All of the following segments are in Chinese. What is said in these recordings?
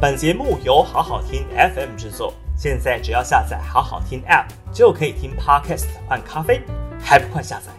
本节目由好好听 FM 制作，现在只要下载好好听 App 就可以听 Podcast 换咖啡，还不快下载？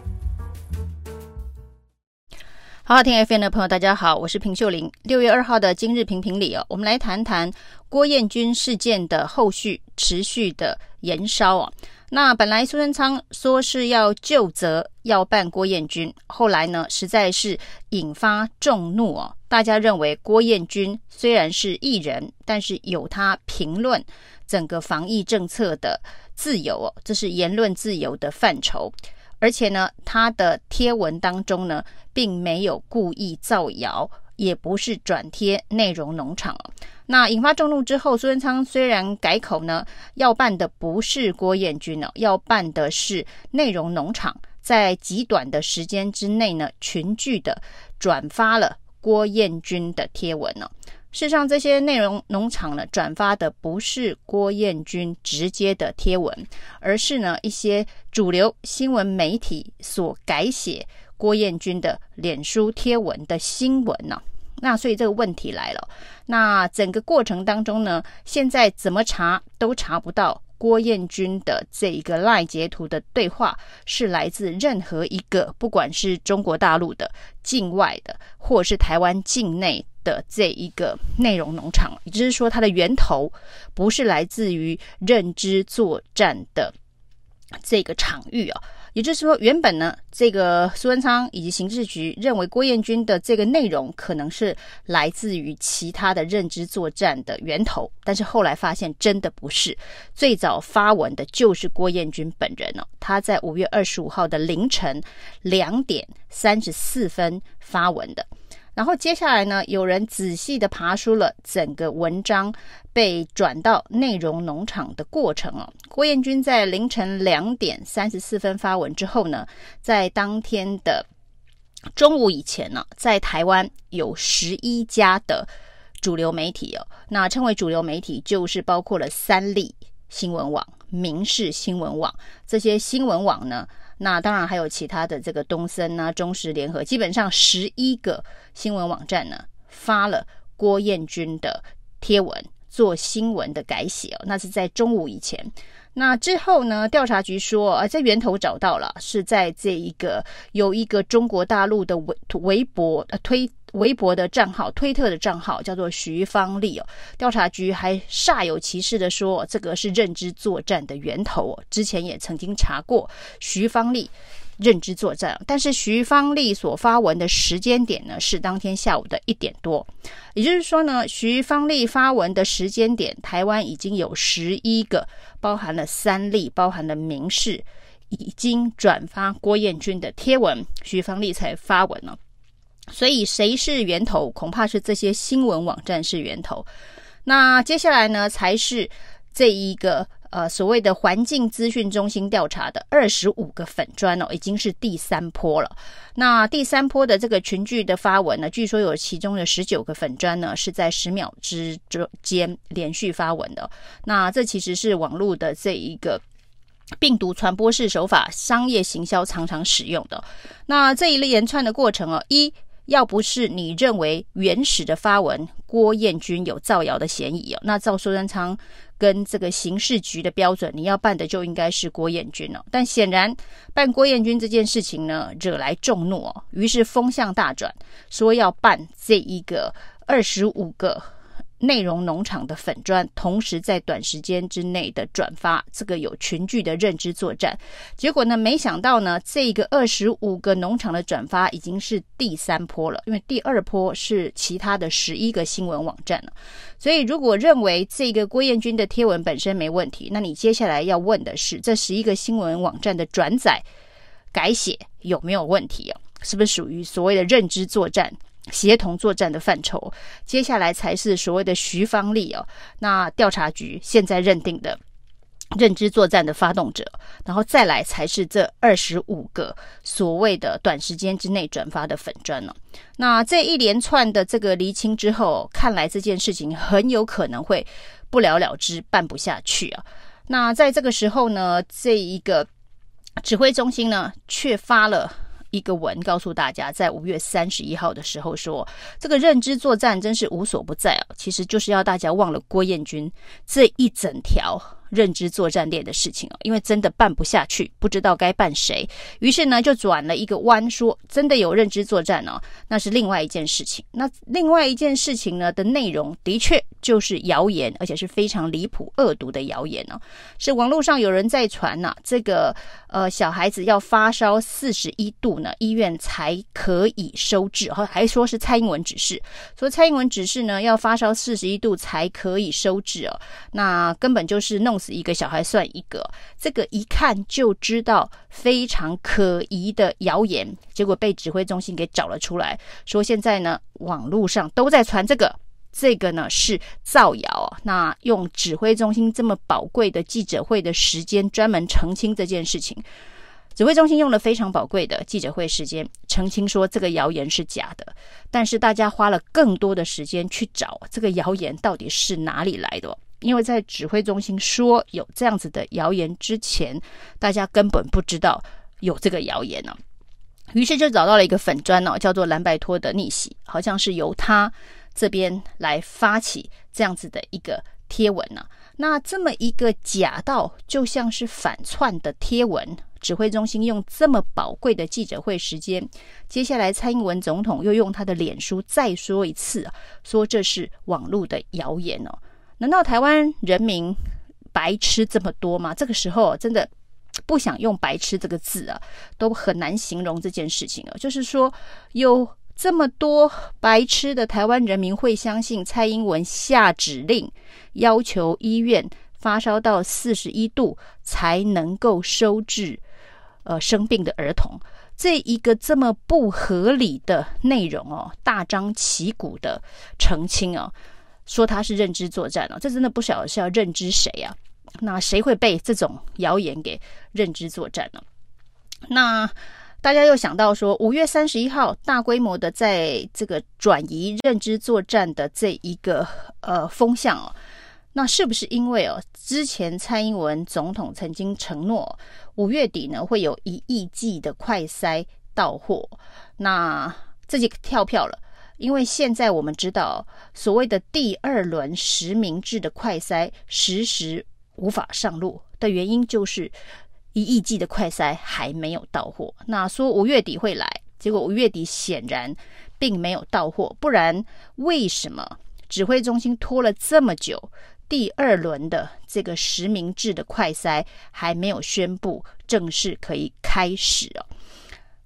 好好听 FM 的朋友，大家好，我是平秀玲。六月二号的今日评评理哦，我们来谈谈郭彦均事件的后续持续的延烧啊。那本来苏贞昌说是要就责，要办郭彦军，后来呢，实在是引发众怒哦。大家认为郭彦军虽然是艺人，但是有他评论整个防疫政策的自由哦，这是言论自由的范畴。而且呢，他的贴文当中呢，并没有故意造谣，也不是转贴内容农场。那引发众怒之后，苏贞昌虽然改口呢，要办的不是郭彦均哦，要办的是内容农场，在极短的时间之内呢，群聚的转发了郭彦均的贴文呢。事实上，这些内容农场呢，转发的不是郭彦均直接的贴文，而是呢一些主流新闻媒体所改写郭彦均的脸书贴文的新闻呢。那所以这个问题来了，那整个过程当中呢，现在怎么查都查不到郭彦均的这一个赖截图的对话是来自任何一个，不管是中国大陆的、境外的，或是台湾境内的这一个内容农场，也就是说，它的源头不是来自于认知作战的这个场域啊。也就是说，原本呢，这个苏文昌以及刑事局认为郭彦军的这个内容可能是来自于其他的认知作战的源头，但是后来发现真的不是，最早发文的就是郭彦军本人哦，他在五月二十五号的凌晨两点三十四分发文的。然后接下来呢，有人仔细的爬梳了整个文章被转到内容农场的过程哦。郭彦军在凌晨两点三十四分发文之后呢，在当天的中午以前呢，在台湾有十一家的主流媒体哦，那称为主流媒体就是包括了三立新闻网、民视新闻网这些新闻网呢。那当然还有其他的这个东森啊、中时联合，基本上十一个新闻网站呢发了郭彦军的贴文做新闻的改写哦，那是在中午以前。那之后呢，调查局说啊，在源头找到了，是在这一个有一个中国大陆的微微博呃推。微博的账号、推特的账号叫做徐芳丽哦，调查局还煞有其事的说，这个是认知作战的源头哦。之前也曾经查过徐芳丽认知作战，但是徐芳丽所发文的时间点呢，是当天下午的一点多，也就是说呢，徐芳丽发文的时间点，台湾已经有十一个，包含了三例、包含了民事，已经转发郭彦均的贴文，徐芳丽才发文了。所以谁是源头？恐怕是这些新闻网站是源头。那接下来呢，才是这一个呃所谓的环境资讯中心调查的二十五个粉砖哦，已经是第三波了。那第三波的这个群聚的发文呢，据说有其中的十九个粉砖呢是在十秒之间连续发文的。那这其实是网络的这一个病毒传播式手法，商业行销常常使用的。那这一连串的过程哦，一。要不是你认为原始的发文郭彦均有造谣的嫌疑哦，那照苏贞昌跟这个刑事局的标准，你要办的就应该是郭彦均哦。但显然办郭彦均这件事情呢，惹来众怒哦，于是风向大转，说要办这一个二十五个。内容农场的粉砖，同时在短时间之内的转发，这个有群聚的认知作战。结果呢，没想到呢，这个二十五个农场的转发已经是第三波了，因为第二波是其他的十一个新闻网站了。所以，如果认为这个郭彦均的贴文本身没问题，那你接下来要问的是，这十一个新闻网站的转载改写有没有问题啊？是不是属于所谓的认知作战？协同作战的范畴，接下来才是所谓的徐芳丽哦。那调查局现在认定的认知作战的发动者，然后再来才是这二十五个所谓的短时间之内转发的粉砖呢。那这一连串的这个厘清之后，看来这件事情很有可能会不了了之，办不下去啊。那在这个时候呢，这一个指挥中心呢，却发了。一个文告诉大家，在五月三十一号的时候说，这个认知作战真是无所不在啊，其实就是要大家忘了郭彦军这一整条。认知作战链的事情哦，因为真的办不下去，不知道该办谁，于是呢就转了一个弯，说真的有认知作战哦，那是另外一件事情。那另外一件事情呢的内容，的确就是谣言，而且是非常离谱、恶毒的谣言哦。是网络上有人在传呐、这个呃小孩子要发烧四十一度呢，医院才可以收治，还还说是蔡英文指示，说蔡英文指示呢要发烧四十一度才可以收治哦，那根本就是弄。死一个小孩算一个，这个一看就知道非常可疑的谣言，结果被指挥中心给找了出来，说现在呢网络上都在传这个，这个呢是造谣。那用指挥中心这么宝贵的记者会的时间专门澄清这件事情，指挥中心用了非常宝贵的记者会时间澄清说这个谣言是假的，但是大家花了更多的时间去找这个谣言到底是哪里来的。因为在指挥中心说有这样子的谣言之前，大家根本不知道有这个谣言呢、于是就找到了一个粉砖哦，叫做蓝白托的逆袭，好像是由他这边来发起这样子的一个贴文呢、啊。那这么一个假到就像是反串的贴文，指挥中心用这么宝贵的记者会时间，接下来蔡英文总统又用他的脸书再说一次，说这是网络的谣言哦。难道台湾人民白痴这么多吗？这个时候真的不想用“白痴”这个字啊，都很难形容这件事情啊。就是说，有这么多白痴的台湾人民会相信蔡英文下指令，要求医院发烧到四十一度才能够收治呃生病的儿童，这一个这么不合理的内容哦，大张旗鼓的澄清哦。说他是认知作战哦，这真的不晓得是要认知谁啊？那谁会被这种谣言给认知作战呢？那大家又想到说，五月三十一号大规模的在这个转移认知作战的这一个呃风向哦，那是不是因为哦之前蔡英文总统曾经承诺五月底呢会有一亿剂的快筛到货，那自己跳票了？因为现在我们知道，所谓的第二轮实名制的快筛实时无法上路的原因，就是一亿剂的快筛还没有到货。那说五月底会来，结果五月底显然并没有到货。不然，为什么指挥中心拖了这么久，第二轮的这个实名制的快筛还没有宣布正式可以开始哦？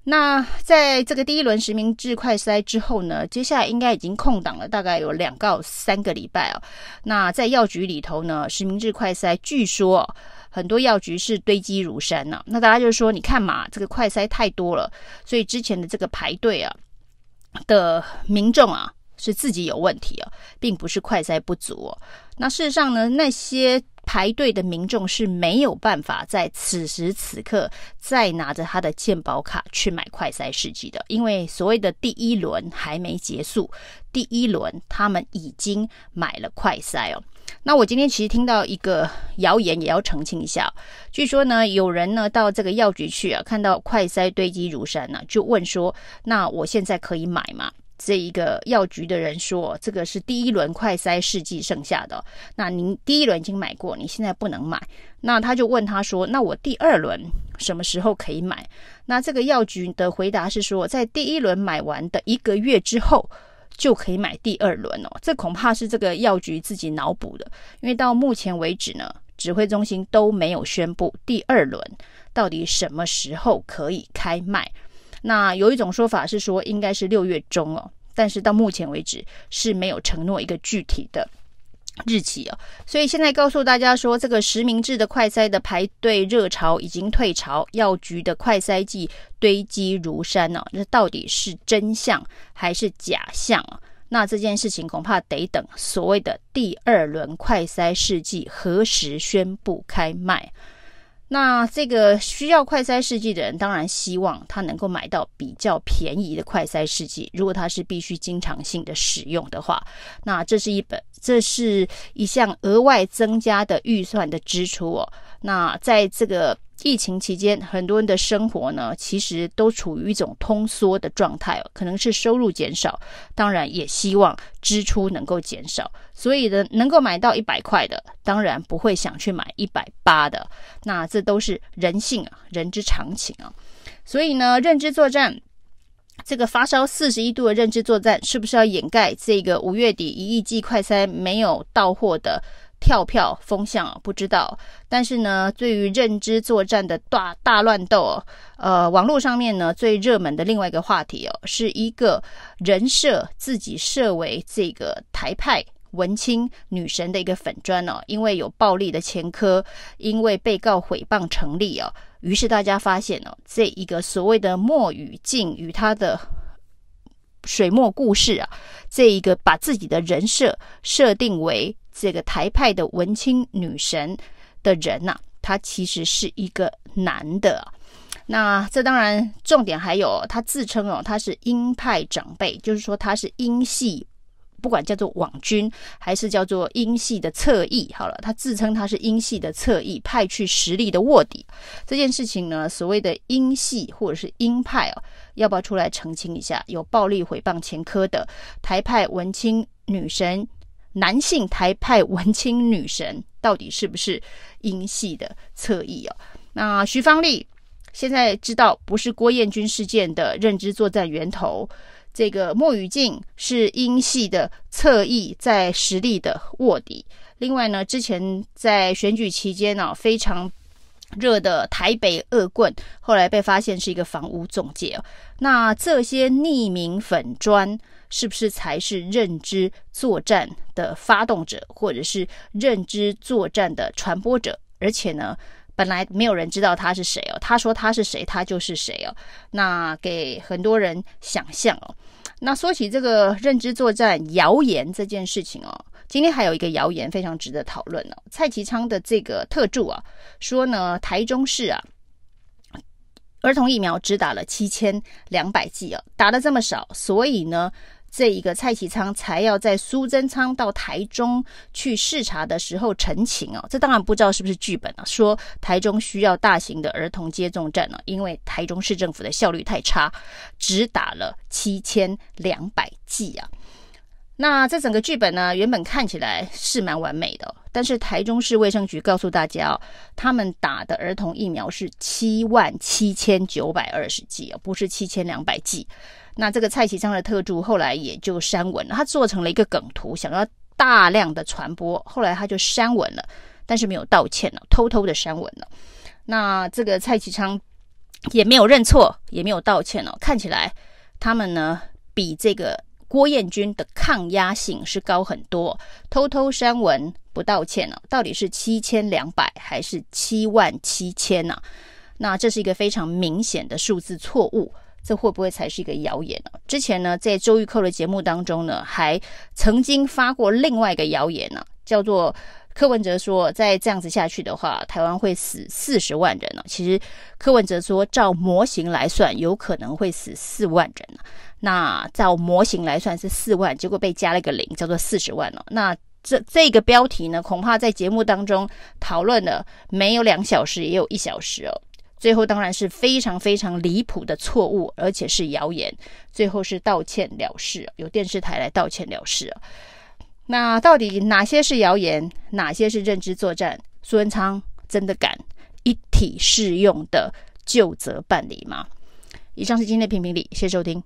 那在这个第一轮实名制快筛之后呢，接下来应该已经空档了，大概有两到三个礼拜哦。那在药局里头呢，实名制快筛据说很多药局是堆积如山呢、啊。那大家就说，你看嘛，这个快筛太多了，所以之前的这个排队啊的民众啊是自己有问题啊，并不是快筛不足哦。那事实上呢，那些。排队的民众是没有办法在此时此刻再拿着他的健保卡去买快筛试剂的，因为所谓的第一轮还没结束，第一轮他们已经买了快筛哦。那我今天其实听到一个谣言，也要澄清一下。据说呢，有人呢到这个药局去啊，看到快筛堆积如山呢，就问说：“那我现在可以买吗？”这一个药局的人说：“这个是第一轮快筛试剂剩下的，那您第一轮已经买过，你现在不能买。”那他就问他说：“那我第二轮什么时候可以买？”那这个药局的回答是说：“在第一轮买完的一个月之后就可以买第二轮哦。”这恐怕是这个药局自己脑补的，因为到目前为止呢，指挥中心都没有宣布第二轮到底什么时候可以开卖。那有一种说法是说应该是六月中哦，但是到目前为止是没有承诺一个具体的日期哦，所以现在告诉大家说，这个实名制的快筛的排队热潮已经退潮，药局的快筛剂堆积如山哦，这到底是真相还是假象啊？那这件事情恐怕得等所谓的第二轮快筛试剂何时宣布开卖。那这个需要快筛试剂的人，当然希望他能够买到比较便宜的快筛试剂。如果他是必须经常性的使用的话，那这是一本，这是一项额外增加的预算的支出哦。那在这个疫情期间，很多人的生活呢，其实都处于一种通缩的状态哦，可能是收入减少，当然也希望支出能够减少。所以呢，能够买到一百块的，当然不会想去买一百八的。那这都是人性啊，人之常情啊。所以呢，认知作战这个发烧四十一度的认知作战，是不是要掩盖这个五月底一亿剂快筛没有到货的？跳票风向不知道，但是呢，对于认知作战的大大乱斗，呃，网络上面呢最热门的另外一个话题哦，是一个人设自己设为这个台派文青女神的一个粉专哦，因为有暴力的前科，因为被告诽谤成立哦，于是大家发现哦，这一个所谓的莫雨静与他的水墨故事啊，这一个把自己的人设设定为。这个台派的文青女神的人呐、啊，他其实是一个男的。那这当然重点还有，他自称哦，他是鹰派长辈，就是说他是鹰系，不管叫做网军还是叫做英系的侧翼。好了，他自称他是英系的侧翼，派去实力的卧底。这件事情呢，所谓的英系或者是鹰派哦，要不要出来澄清一下？有暴力毁谤前科的台派文青女神。男性台派文青女神到底是不是英系的侧翼哦？那徐芳丽现在知道不是郭彦军事件的认知作战源头，这个莫宇静是英系的侧翼，在实力的卧底。另外呢，之前在选举期间呢、非常热的台北恶棍，后来被发现是一个房屋仲介。那这些匿名粉砖。是不是才是认知作战的发动者，或者是认知作战的传播者？而且呢，本来没有人知道他是谁哦。他说他是谁，他就是谁哦。那给很多人想象哦。那说起这个认知作战谣言这件事情哦，今天还有一个谣言非常值得讨论哦。蔡其昌的这个特助啊，说呢，台中市啊，儿童疫苗只打了七千两百剂哦，打得这么少，所以呢。这一个蔡其昌才要在苏贞昌到台中去视察的时候陈情哦，这当然不知道是不是剧本啊，说台中需要大型的儿童接种站呢，因为台中市政府的效率太差，只打了七千两百剂啊。那这整个剧本呢，原本看起来是蛮完美的，但是台中市卫生局告诉大家哦，他们打的儿童疫苗是七万七千九百二十剂哦，不是七千两百剂。那这个蔡其昌的特助后来也就删文了，他做成了一个梗图，想要大量的传播，后来他就删文了，但是没有道歉了，偷偷的删文了。那这个蔡其昌也没有认错，也没有道歉了，看起来他们呢比这个郭彦军的抗压性是高很多，偷偷删文不道歉了，到底是七千两百还是七万七千呢？那这是一个非常明显的数字错误。这会不会才是一个谣言呢？之前呢，在周玉蔻的节目当中呢，还曾经发过另外一个谣言呢，叫做柯文哲说，再这样子下去的话，台湾会死四十万人呢。其实柯文哲说，照模型来算，有可能会死四万人。那照模型来算是四万，结果被加了一个零，叫做四十万了。那这这个标题呢，恐怕在节目当中讨论了没有两小时，也有一小时哦。最后当然是非常非常离谱的错误，而且是谣言。最后是道歉了事，有电视台来道歉了事。那到底哪些是谣言，哪些是认知作战？苏文昌真的敢一体适用的就责办理吗？以上是今天的评评理，谢谢收听。